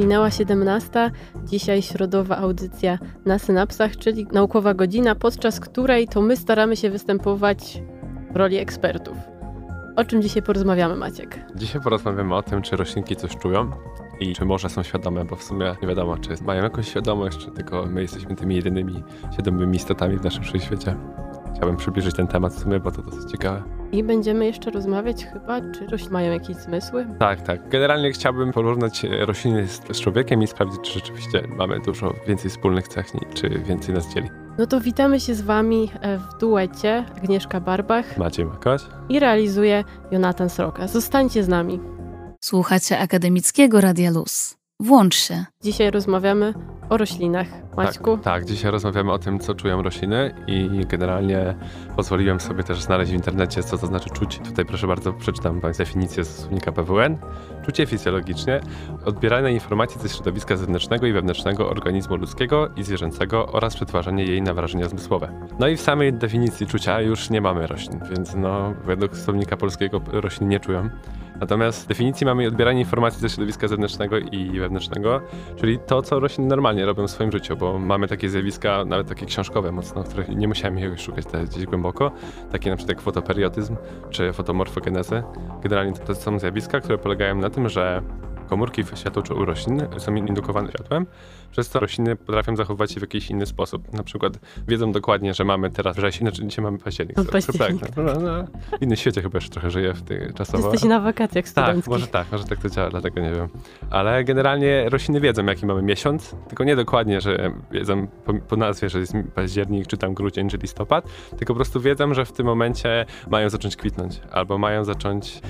Minęła 17, dzisiaj środowa audycja na synapsach, czyli naukowa godzina, podczas której to my staramy się występować w roli ekspertów. O czym dzisiaj porozmawiamy, Maciek? Dzisiaj porozmawiamy o tym, czy roślinki coś czują i czy może są świadome, bo w sumie nie wiadomo, czy mają jakąś świadomość, czy tylko my jesteśmy tymi jedynymi świadomymi istotami w naszym wszechświecie. Chciałbym przybliżyć ten temat w sumie, bo to dosyć ciekawe. I będziemy jeszcze rozmawiać chyba, czy rośliny mają jakieś zmysły? Tak, tak. Generalnie chciałbym porównać rośliny z, z człowiekiem i sprawdzić, czy rzeczywiście mamy dużo więcej wspólnych cech, czy więcej nas dzieli. No to witamy się z Wami e, w duecie Agnieszka Barbach Maciej Makoś i realizuje Jonathan Sroka. Zostańcie z nami. Słuchacie Akademickiego Radia Luz. Włącz się. Dzisiaj rozmawiamy o roślinach. Maćku? Tak, tak, dzisiaj rozmawiamy o tym, co czują rośliny i generalnie pozwoliłem sobie też znaleźć w internecie, co to znaczy czuć. Tutaj proszę bardzo, przeczytam Wam definicję z słownika PWN. Czucie fizjologicznie odbieranie informacji ze środowiska zewnętrznego i wewnętrznego organizmu ludzkiego i zwierzęcego oraz przetwarzanie jej na wrażenia zmysłowe. No i w samej definicji czucia już nie mamy roślin, więc no według słownika polskiego roślin nie czują. Natomiast w definicji mamy odbieranie informacji ze środowiska zewnętrznego i wewnętrznego, czyli to, co rośliny normalnie robią w swoim życiu, bo mamy takie zjawiska, nawet takie książkowe mocno, których nie musiałem ich szukać gdzieś głęboko, takie na przykład jak fotoperiotyzm czy fotomorfogenezę. Generalnie to, to są zjawiska, które polegają na tym, że komórki w światłoczułu roślin są indukowane światłem, przez co rośliny potrafią zachowywać się w jakiś inny sposób. Na przykład wiedzą dokładnie, że mamy teraz wrzesień, znaczy dzisiaj mamy październik. No, październik. Tak, no, no, no, w innym świecie chyba jeszcze trochę żyję w tej czasowo. Jesteś na wakacjach studenckich. Tak, może tak, może tak to działa, dlatego nie wiem. Ale generalnie rośliny wiedzą, jaki mamy miesiąc, tylko nie dokładnie, że wiedzą po, po nazwie, że jest październik, czy tam grudzień, czy listopad, tylko po prostu wiedzą, że w tym momencie mają zacząć kwitnąć, albo mają zacząć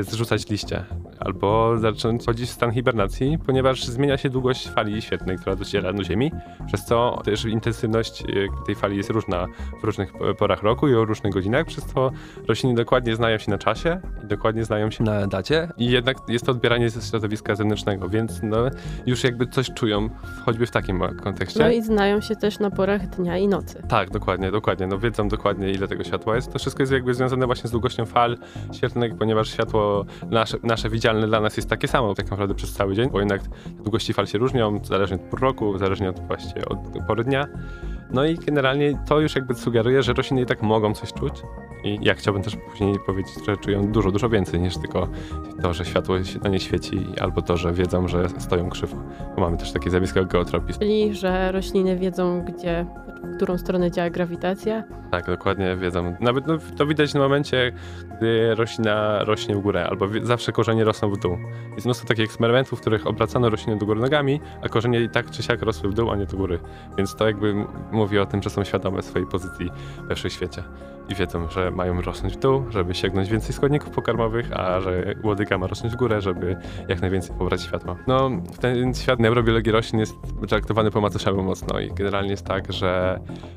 zrzucać liście, albo zacząć w stan hibernacji, ponieważ zmienia się długość fali świetlnej, która dociera do Ziemi, przez co też intensywność e, tej fali jest różna w różnych porach roku i o różnych godzinach, przez co rośliny dokładnie znają się na czasie i dokładnie znają się na dacie i jednak jest to odbieranie ze środowiska zewnętrznego, więc no, już jakby coś czują, choćby w takim kontekście. No i znają się też na porach dnia i nocy. Tak, dokładnie, dokładnie. No wiedzą dokładnie ile tego światła jest. To wszystko jest jakby związane właśnie z długością fal świetlnych, ponieważ światło nasze, nasze widzialne dla nas jest takie samo tak naprawdę przez cały dzień, bo jednak długości fal się różnią, zależnie od pór roku, zależnie od właśnie od pory dnia. No i generalnie to już jakby sugeruje, że rośliny i tak mogą coś czuć. I ja chciałbym też później powiedzieć, że czują dużo, dużo więcej niż tylko to, że światło na nie świeci, albo to, że wiedzą, że stoją krzywo. Bo mamy też takie zjawisko jak geotropizm. Czyli, że rośliny wiedzą, gdzie, w którą stronę działa grawitacja? Tak, dokładnie wiedzą. Nawet no, to widać w momencie, gdy roślina rośnie w górę, albo zawsze korzenie rosną w dół. Jest mnóstwo takich eksperymentów, w których obracano rośliny do góry nogami, a korzenie i tak czy siak rosły w dół, a nie do góry. Więc to jakby mówi o tym, że są świadome swojej pozycji we wszechświecie i wiedzą, że mają rosnąć w dół, żeby sięgnąć więcej składników pokarmowych, a że łodyga ma rosnąć w górę, żeby jak najwięcej pobrać światła. No, ten świat neurobiologii roślin jest traktowany po macoszemu mocno i generalnie jest tak, że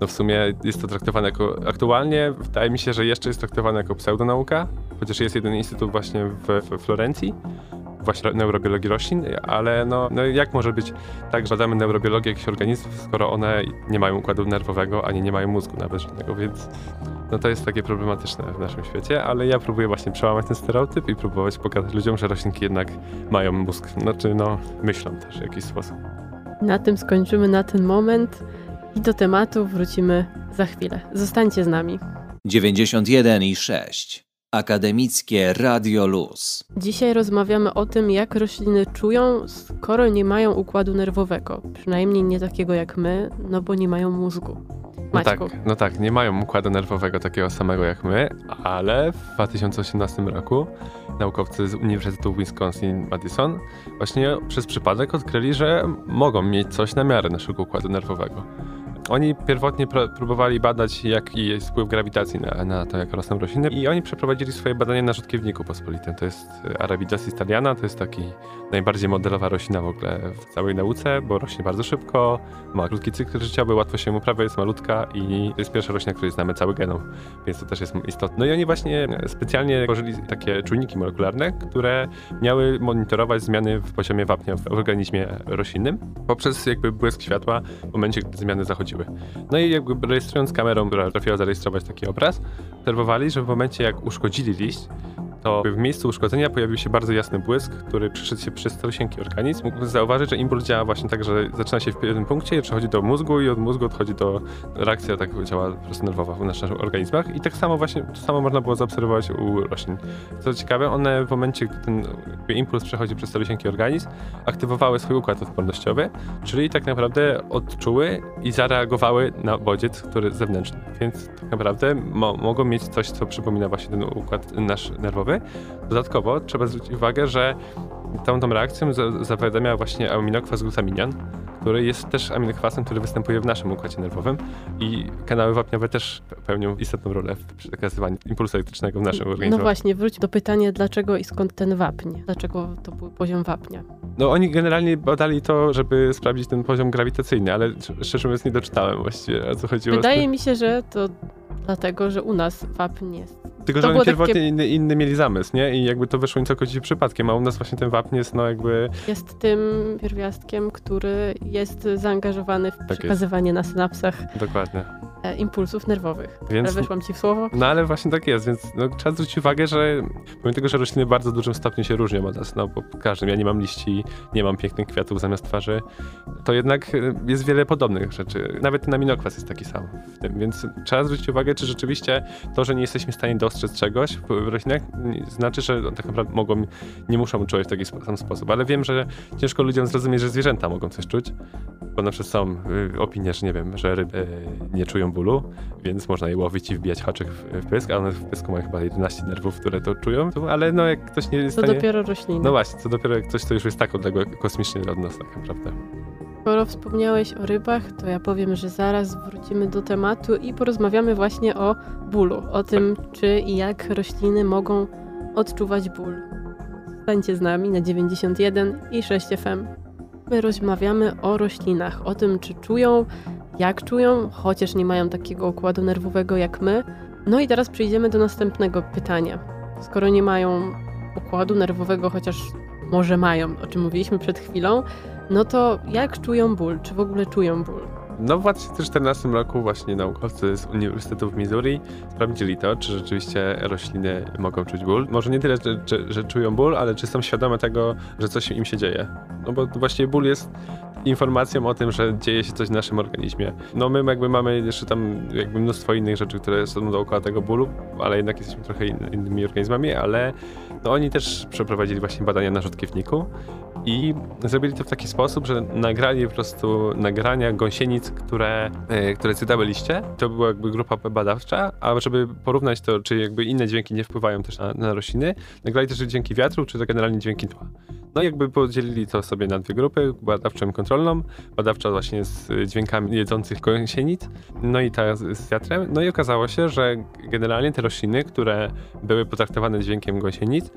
no w sumie jest to traktowane jako, aktualnie wydaje mi się, że jeszcze jest traktowane jako pseudonauka, chociaż jest jeden instytut właśnie w, w Florencji, właśnie neurobiologii roślin, ale no, no jak może być tak, że badamy neurobiologię jakichś organizmów, skoro one nie mają układu nerwowego, ani nie mają mózgu nawet żadnego, więc no to jest takie problematyczne w naszym świecie, ale ja próbuję właśnie przełamać ten stereotyp i próbować pokazać ludziom, że roślinki jednak mają mózg, znaczy no myślą też w jakiś sposób. Na tym skończymy na ten moment i do tematu wrócimy za chwilę. Zostańcie z nami. 91 i 6 Akademickie Radio Luz. Dzisiaj rozmawiamy o tym, jak rośliny czują, skoro nie mają układu nerwowego. Przynajmniej nie takiego jak my, no bo nie mają mózgu. No tak, no tak, nie mają układu nerwowego takiego samego jak my, ale w 2018 roku naukowcy z Uniwersytetu Wisconsin-Madison właśnie przez przypadek odkryli, że mogą mieć coś na miarę naszego układu nerwowego. Oni pierwotnie próbowali badać, jaki jest wpływ grawitacji na, na to, jak rosną rośliny i oni przeprowadzili swoje badania na rzutkiewniku pospolitym. To jest Arabidas italiana, to jest taki najbardziej modelowa roślina w ogóle w całej nauce, bo rośnie bardzo szybko, ma krótki cykl życiowy, łatwo się uprawia, jest malutka i to jest pierwsza roślina, której znamy cały genom, więc to też jest istotne. No i oni właśnie specjalnie tworzyli takie czujniki molekularne, które miały monitorować zmiany w poziomie wapnia w organizmie roślinnym poprzez jakby błysk światła w momencie, gdy zmiany zachodziły. No i jakby rejestrując kamerą, która trafiła zarejestrować taki obraz, obserwowali, że w momencie jak uszkodzili liść, to w miejscu uszkodzenia pojawił się bardzo jasny błysk, który przyszedł się przez calusieńki organizm. Mógł zauważyć, że impuls działa właśnie tak, że zaczyna się w pewnym punkcie przechodzi do mózgu i od mózgu odchodzi do reakcja tak działa po prostu nerwowa w naszych organizmach i tak samo właśnie, to samo można było zaobserwować u roślin. Co ciekawe, one w momencie, gdy ten impuls przechodzi przez calusieńki organizm, aktywowały swój układ odpornościowy, czyli tak naprawdę odczuły i zareagowały na bodziec, który zewnętrzny. Więc tak naprawdę mo mogą mieć coś, co przypomina właśnie ten układ nasz nerwowy. Dodatkowo trzeba zwrócić uwagę, że tą, tą reakcją za zawiadamia właśnie aminokwas glutaminian, który jest też aminokwasem, który występuje w naszym układzie nerwowym i kanały wapniowe też pełnią istotną rolę w przekazywaniu impulsu elektrycznego w naszym organizmie. No właśnie, wróć do pytania, dlaczego i skąd ten wapń? Dlaczego to był poziom wapnia? No oni generalnie badali to, żeby sprawdzić ten poziom grawitacyjny, ale szczerze mówiąc nie doczytałem właściwie, o co chodziło. Wydaje mi się, że to dlatego, że u nas wapń jest tylko, że oni pierwotnie takie... inny, inny mieli zamysł, nie? I jakby to wyszło im całkowicie przypadkiem, a u nas właśnie ten wapń jest, no jakby... Jest tym pierwiastkiem, który jest zaangażowany w tak przekazywanie jest. na synapsach Dokładnie. E, impulsów nerwowych. Więc, ale weszłam ci w słowo? No ale właśnie tak jest, więc no, trzeba zwrócić uwagę, że pomimo tego, że rośliny w bardzo dużym stopniu się różnią od nas, no bo każdym, ja nie mam liści, nie mam pięknych kwiatów zamiast twarzy, to jednak e, jest wiele podobnych rzeczy. Nawet ten aminokwas jest taki sam w tym, więc trzeba zwrócić uwagę, czy rzeczywiście to, że nie jesteśmy w stanie dostrzec czegoś w roślinach, znaczy, że tak naprawdę mogą, nie muszą czuć w taki sam sposób, ale wiem, że ciężko ludziom zrozumieć, że zwierzęta mogą coś czuć, bo na przykład są y, opinie, że nie wiem, że ryby y, nie czują bólu, więc można je łowić i wbijać haczyk w, w pysk, a one w pysku mają chyba 11 nerwów, które to czują, ale no jak ktoś nie jest To stanie... dopiero rośliny. No właśnie, to dopiero jak ktoś, to już jest tak odległe kosmicznie od nas tak naprawdę. Skoro wspomniałeś o rybach, to ja powiem, że zaraz wrócimy do tematu i porozmawiamy właśnie o bólu, o tym, czy i jak rośliny mogą odczuwać ból. Stańcie z nami na 91 i 6 FM. My rozmawiamy o roślinach, o tym, czy czują, jak czują, chociaż nie mają takiego układu nerwowego jak my. No i teraz przejdziemy do następnego pytania. Skoro nie mają układu nerwowego, chociaż może mają, o czym mówiliśmy przed chwilą, no to jak czują ból? Czy w ogóle czują ból? No w 2014 roku właśnie naukowcy z Uniwersytetu w Missouri sprawdzili to, czy rzeczywiście rośliny mogą czuć ból. Może nie tyle, że, że, że czują ból, ale czy są świadome tego, że coś im się dzieje. No bo właściwie ból jest informacją o tym, że dzieje się coś w naszym organizmie. No my jakby mamy jeszcze tam jakby mnóstwo innych rzeczy, które są dookoła tego bólu, ale jednak jesteśmy trochę innymi organizmami, ale no oni też przeprowadzili właśnie badania na rzutkiewniku i zrobili to w taki sposób, że nagrali po prostu nagrania gąsienic, które, e, które cytały liście. To była jakby grupa badawcza, a żeby porównać to, czy jakby inne dźwięki nie wpływają też na, na rośliny, nagrali też dźwięki wiatru, czy to generalnie dźwięki tła. No jakby podzielili to sobie na dwie grupy, badawczą i kontrolną. Badawcza właśnie z dźwiękami jedzących gąsienic, no i ta z wiatrem. No i okazało się, że generalnie te rośliny, które były potraktowane dźwiękiem gąsienic,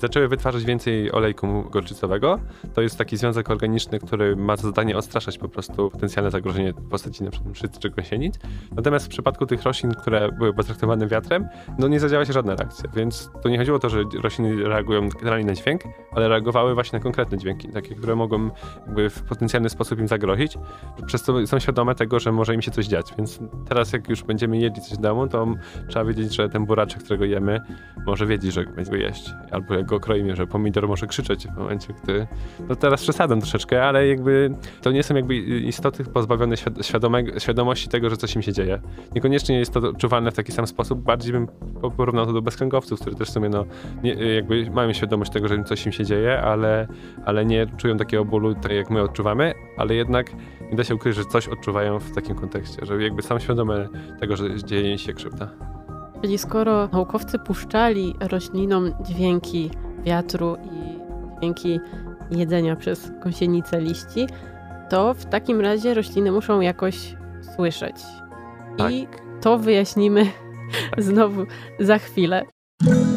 zaczęły wytwarzać więcej olejku gorczycowego. To jest taki związek organiczny, który ma za zadanie odstraszać po prostu potencjalne zagrożenie w postaci np. mszyc czy gąsienic. Natomiast w przypadku tych roślin, które były potraktowane wiatrem, no nie zadziała się żadna reakcja, więc to nie chodziło o to, że rośliny reagują generalnie na dźwięk, ale reagowały właśnie na konkretne dźwięki, takie, które mogą jakby w potencjalny sposób im zagrozić, przez co są świadome tego, że może im się coś dziać, więc teraz jak już będziemy jedli coś w domu, to trzeba wiedzieć, że ten buraczek, którego jemy, może wiedzieć, że będzie go jeść, albo jak go kroimy, że pomidor może krzyczeć w momencie, gdy... No teraz przesadzam troszeczkę, ale jakby to nie są jakby istoty pozbawione świadome, świadomości tego, że coś im się dzieje. Niekoniecznie jest to odczuwalne w taki sam sposób, bardziej bym porównał to do bezkręgowców, którzy też w sumie no, nie, jakby mają świadomość tego, że coś im się dzieje, ale, ale nie czują takiego bólu, tak jak my odczuwamy, ale jednak nie da się ukryć, że coś odczuwają w takim kontekście, że jakby są świadome tego, że dzieje się krzywda. Czyli skoro naukowcy puszczali roślinom dźwięki wiatru i dźwięki jedzenia przez gąsienicę liści, to w takim razie rośliny muszą jakoś słyszeć. Tak. I to wyjaśnimy znowu za chwilę.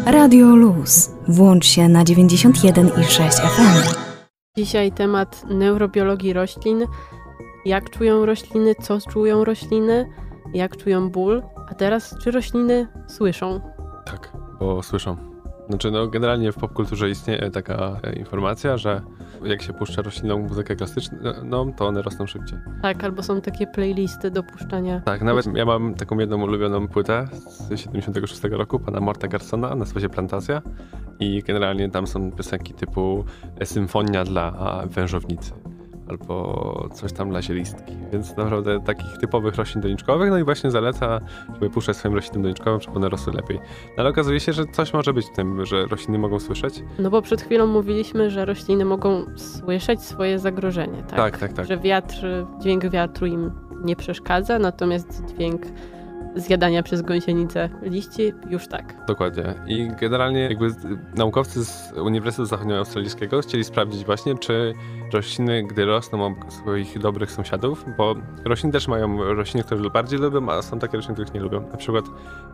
Radio Luz. Włącz się na 91,6 FM. Dzisiaj temat neurobiologii roślin. Jak czują rośliny, co czują rośliny, jak czują ból. A teraz, czy rośliny słyszą? Tak, bo słyszą Znaczy, no generalnie w popkulturze istnieje taka e, informacja, że jak się puszcza roślinną muzykę klasyczną, no, to one rosną szybciej. Tak, albo są takie playlisty do puszczania. Tak, nawet ja mam taką jedną ulubioną płytę z 76 roku, pana Morta Garsona, nazywa się Plantacja i generalnie tam są piosenki typu Symfonia dla wężownicy albo coś tam dla zielistki. Więc naprawdę takich typowych roślin doniczkowych, no i właśnie zaleca, żeby puszczać swoim roślinom doniczkowym, żeby one rosły lepiej. No ale okazuje się, że coś może być w tym, że rośliny mogą słyszeć. No bo przed chwilą mówiliśmy, że rośliny mogą słyszeć swoje zagrożenie, tak? Tak, tak, tak. Że wiatr, dźwięk wiatru im nie przeszkadza, natomiast dźwięk zjadania przez gąsienicę liści, już tak. Dokładnie. I generalnie jakby naukowcy z Uniwersytetu Zachodnioaustralijskiego chcieli sprawdzić właśnie, czy rośliny, gdy rosną obok swoich dobrych sąsiadów, bo rośliny też mają rośliny, które bardziej lubią, a są takie rośliny, których nie lubią. Na przykład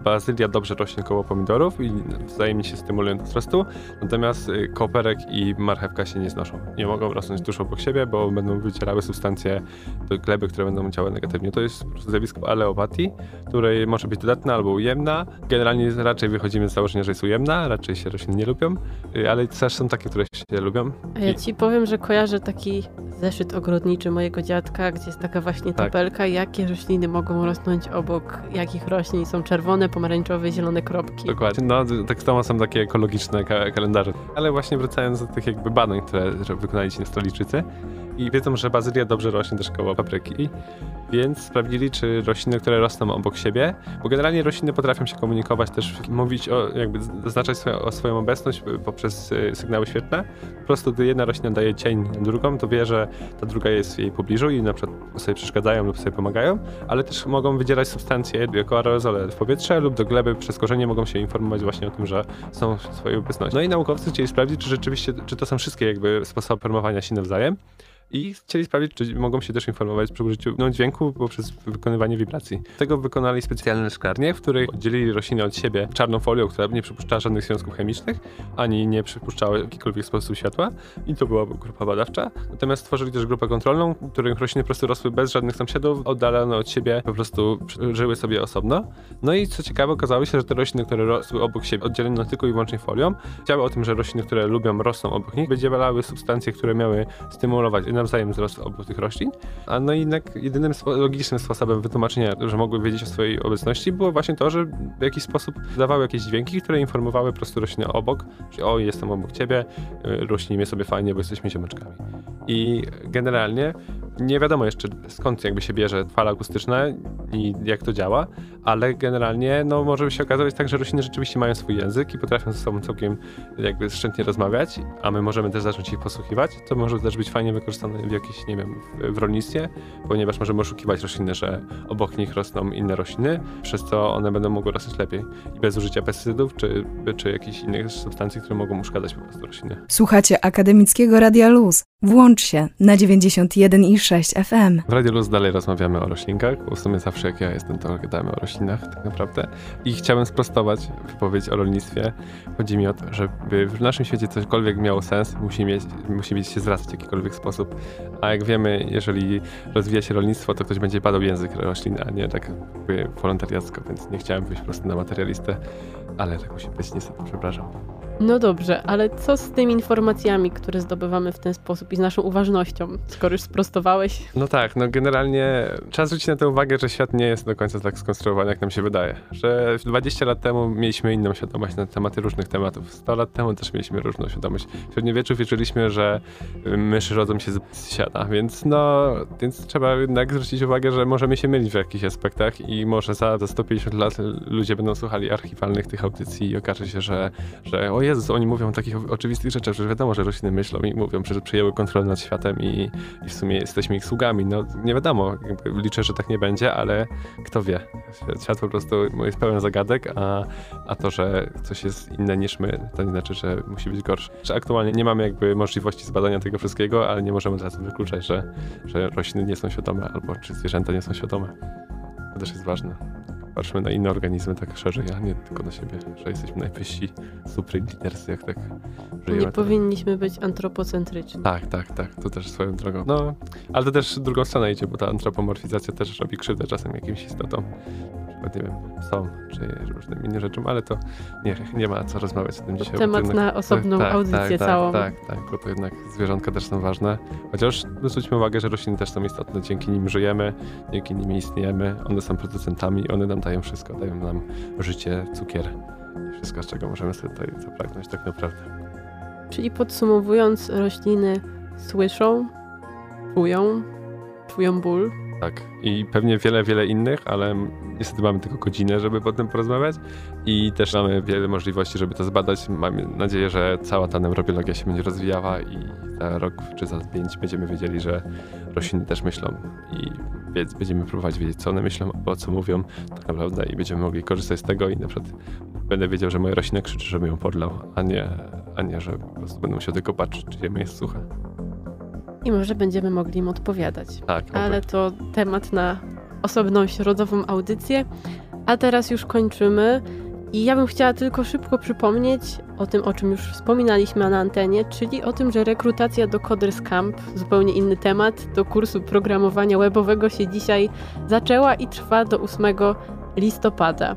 bazylia dobrze rośnie koło pomidorów i wzajemnie się stymulują do wzrostu, natomiast y, koperek i marchewka się nie znoszą. Nie mogą rosnąć tuż obok siebie, bo będą wycierały substancje do gleby, które będą działały negatywnie. To jest po prostu zjawisko aleopatii, której może być dodatna albo ujemna. Generalnie raczej wychodzimy z założenia, że jest ujemna, raczej się rośliny nie lubią, y, ale też są takie, które się lubią. Ja ci powiem, że kojarzę taki zeszyt ogrodniczy mojego dziadka, gdzie jest taka właśnie Tak. tabelka, jakie rośliny mogą rosnąć obok jakich roślin. Są czerwone, pomarańczowe, zielone kropki. Dokładnie. No, tak samo są takie ekologiczne ka- kalendarze. Ale właśnie wracając do tych jakby badań, które wykonali ci Australijczycy i wiedzą, że bazylia dobrze rośnie też koło papryki, więc sprawdzili, czy rośliny, które rosną obok siebie, bo generalnie rośliny potrafią się komunikować, też mówić o, jakby zaznaczać swoją, swoją obecność poprzez y, sygnały świetlne. Po prostu gdy jedna roślina daje cień drugą, to wie, że ta druga jest w jej pobliżu i na przykład sobie przeszkadzają lub sobie pomagają, ale też mogą wydzielać substancje jako aerozole w powietrze lub do gleby przez korzenie mogą się informować właśnie o tym, że są w swojej obecności. No i naukowcy chcieli sprawdzić, czy rzeczywiście, czy to są wszystkie jakby sposoby promowania się nawzajem. I chcieli sprawdzić, czy mogą się też informować przy użyciu no, dźwięku poprzez wykonywanie wibracji. Tego wykonali specjalne szklarnie, w których oddzielili rośliny od siebie czarną folią, która nie przypuszczała żadnych związków chemicznych, ani nie przypuszczała w jakikolwiek sposób światła. I to była grupa badawcza. Natomiast stworzyli też grupę kontrolną, w której rośliny po prostu rosły bez żadnych sąsiadów, oddalone od siebie, po prostu żyły sobie osobno. No i co ciekawe, okazało się, że te rośliny, które rosły obok siebie, oddzielone tylko i wyłącznie folią, wiedziały o tym, że rośliny, które lubią, rosną obok nich, wydzielały substancje, które miały stymulować nawzajem wzrost obu tych roślin. A no jednak jedynym logicznym sposobem wytłumaczenia, że mogły wiedzieć o swojej obecności, było właśnie to, że w jakiś sposób dawały jakieś dźwięki, które informowały po prostu rośliny obok, że o, jestem obok ciebie, y, rośnij mnie sobie fajnie, bo jesteśmy ziomeczkami. I generalnie nie wiadomo jeszcze skąd jakby się bierze fala akustyczna i jak to działa, ale generalnie no, może się okazać tak, że rośliny rzeczywiście mają swój język i potrafią ze sobą całkiem jakby szczętnie rozmawiać, a my możemy też zacząć ich posłuchiwać. To może też być fajnie wykorzystane w jakieś, nie wiem, w, rolnictwie, ponieważ możemy oszukiwać rośliny, że obok nich rosną inne rośliny, przez co one będą mogły rosnąć lepiej i bez użycia pestycydów czy, czy jakichś innych substancji, które mogą uszkadzać po prostu rośliny. Słuchacie Akademickiego Radia Luz. Włącz się na 91,6 FM. W Radio Luz dalej rozmawiamy o roślinkach, bo w sumie zawsze jak ja jestem, to gadamy o roślinach tak naprawdę. I chciałem sprostować wypowiedź o rolnictwie. Chodzi mi o to, żeby w naszym świecie cośkolwiek miało sens, musi mieć, musi mieć się zwracać w jakikolwiek sposób. A jak wiemy, jeżeli rozwija się rolnictwo, to ktoś będzie badał język roślin, a nie tak wolontariacko, więc nie chciałem być po prostu na materialistę, ale tak musi być niestety, przepraszam. No dobrze, ale co z tymi informacjami, które zdobywamy w ten sposób i z naszą uważnością, skoro już sprostowałeś? No tak, no generalnie trzeba zwrócić na to uwagę, że świat nie jest do końca tak skonstruowany, jak nam się wydaje. Że 20 lat temu mieliśmy inną świadomość na tematy różnych tematów. 100 lat temu też mieliśmy różną świadomość. W średniowieczu wierzyliśmy, że myszy rodzą się z siada, więc no, więc trzeba jednak zwrócić uwagę, że możemy się mylić w jakichś aspektach i może za, za 150 lat ludzie będą słuchali archiwalnych tych audycji i okaże się, że, że o Jezus, oni mówią o takich oczywistych rzeczach, że wiadomo, że rośliny myślą i mówią, że przejęły kontrolę nad światem i, i w sumie jesteśmy ich sługami. No nie wiadomo, liczę, że tak nie będzie, ale kto wie. Świat, po prostu jest pełen zagadek, a, a to, że coś jest inne niż my, to nie znaczy, że musi być gorsze. Że aktualnie nie mamy jakby możliwości zbadania tego wszystkiego, ale nie możemy zarazem wykluczać, że, że rośliny nie są świadome albo czy zwierzęta nie są świadome. To też jest ważne patrzmy na inne organizmy tak szerzej, a nie tylko na siebie, że jesteśmy najwyżsi super lidersy, jak tak żyjemy. Nie powinniśmy być antropocentryczni. Tak, tak, tak, to też swoją drogą. No, ale to też drugą stronę idzie, bo ta antropomorfizacja też robi krzywdę czasem jakimś istotom. Przykład, nie wiem, psom, czy różnym innym rzeczom, ale to nie, nie ma co rozmawiać o tym dzisiaj. bo temat to na osobną tak, audycję tak, całą. Tak, tak, tak, bo to jednak zwierzątka też są ważne. Chociaż zwróćmy uwagę, że rośliny też są istotne, dzięki nim żyjemy, dzięki nim istniejemy, one są producentami, one nam dają wszystko, dają nam życie, cukier i wszystko, z czego możemy sobie tutaj zapragnąć tak naprawdę. Czyli podsumowując, rośliny słyszą, czują, czują ból. Tak, i pewnie wiele, wiele innych, ale niestety mamy tylko godzinę, żeby potem porozmawiać i też mamy wiele możliwości, żeby to zbadać. Mamy nadzieję, że cała ta neurobiologia się będzie rozwijała i za rok czy za pięć będziemy wiedzieli, że rośliny też myślą i wiedz, będziemy próbować wiedzieć, co one myślą, o co mówią tak naprawdę i będziemy mogli korzystać z tego i na przykład będę wiedział, że moja roślina krzyczy, żeby ją podlał, a nie, a nie że po prostu będę musiał tylko patrzeć, czy ziemia jest sucha. I może będziemy mogli im odpowiadać. Tak, Ale to temat na osobną środową audycję. A teraz już kończymy. I ja bym chciała tylko szybko przypomnieć o tym, o czym już wspominaliśmy na antenie, czyli o tym, że rekrutacja do Coders Camp, zupełnie inny temat, do kursu programowania webowego się dzisiaj zaczęła i trwa do 8 listopada.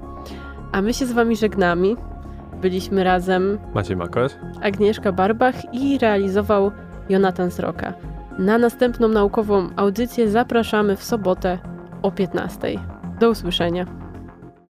A my się z Wami żegnamy. Byliśmy razem Maciej Makoś. Agnieszka Barbach i realizował Jonathan Sroka. Na następną naukową audycję zapraszamy w sobotę o 15. Do usłyszenia.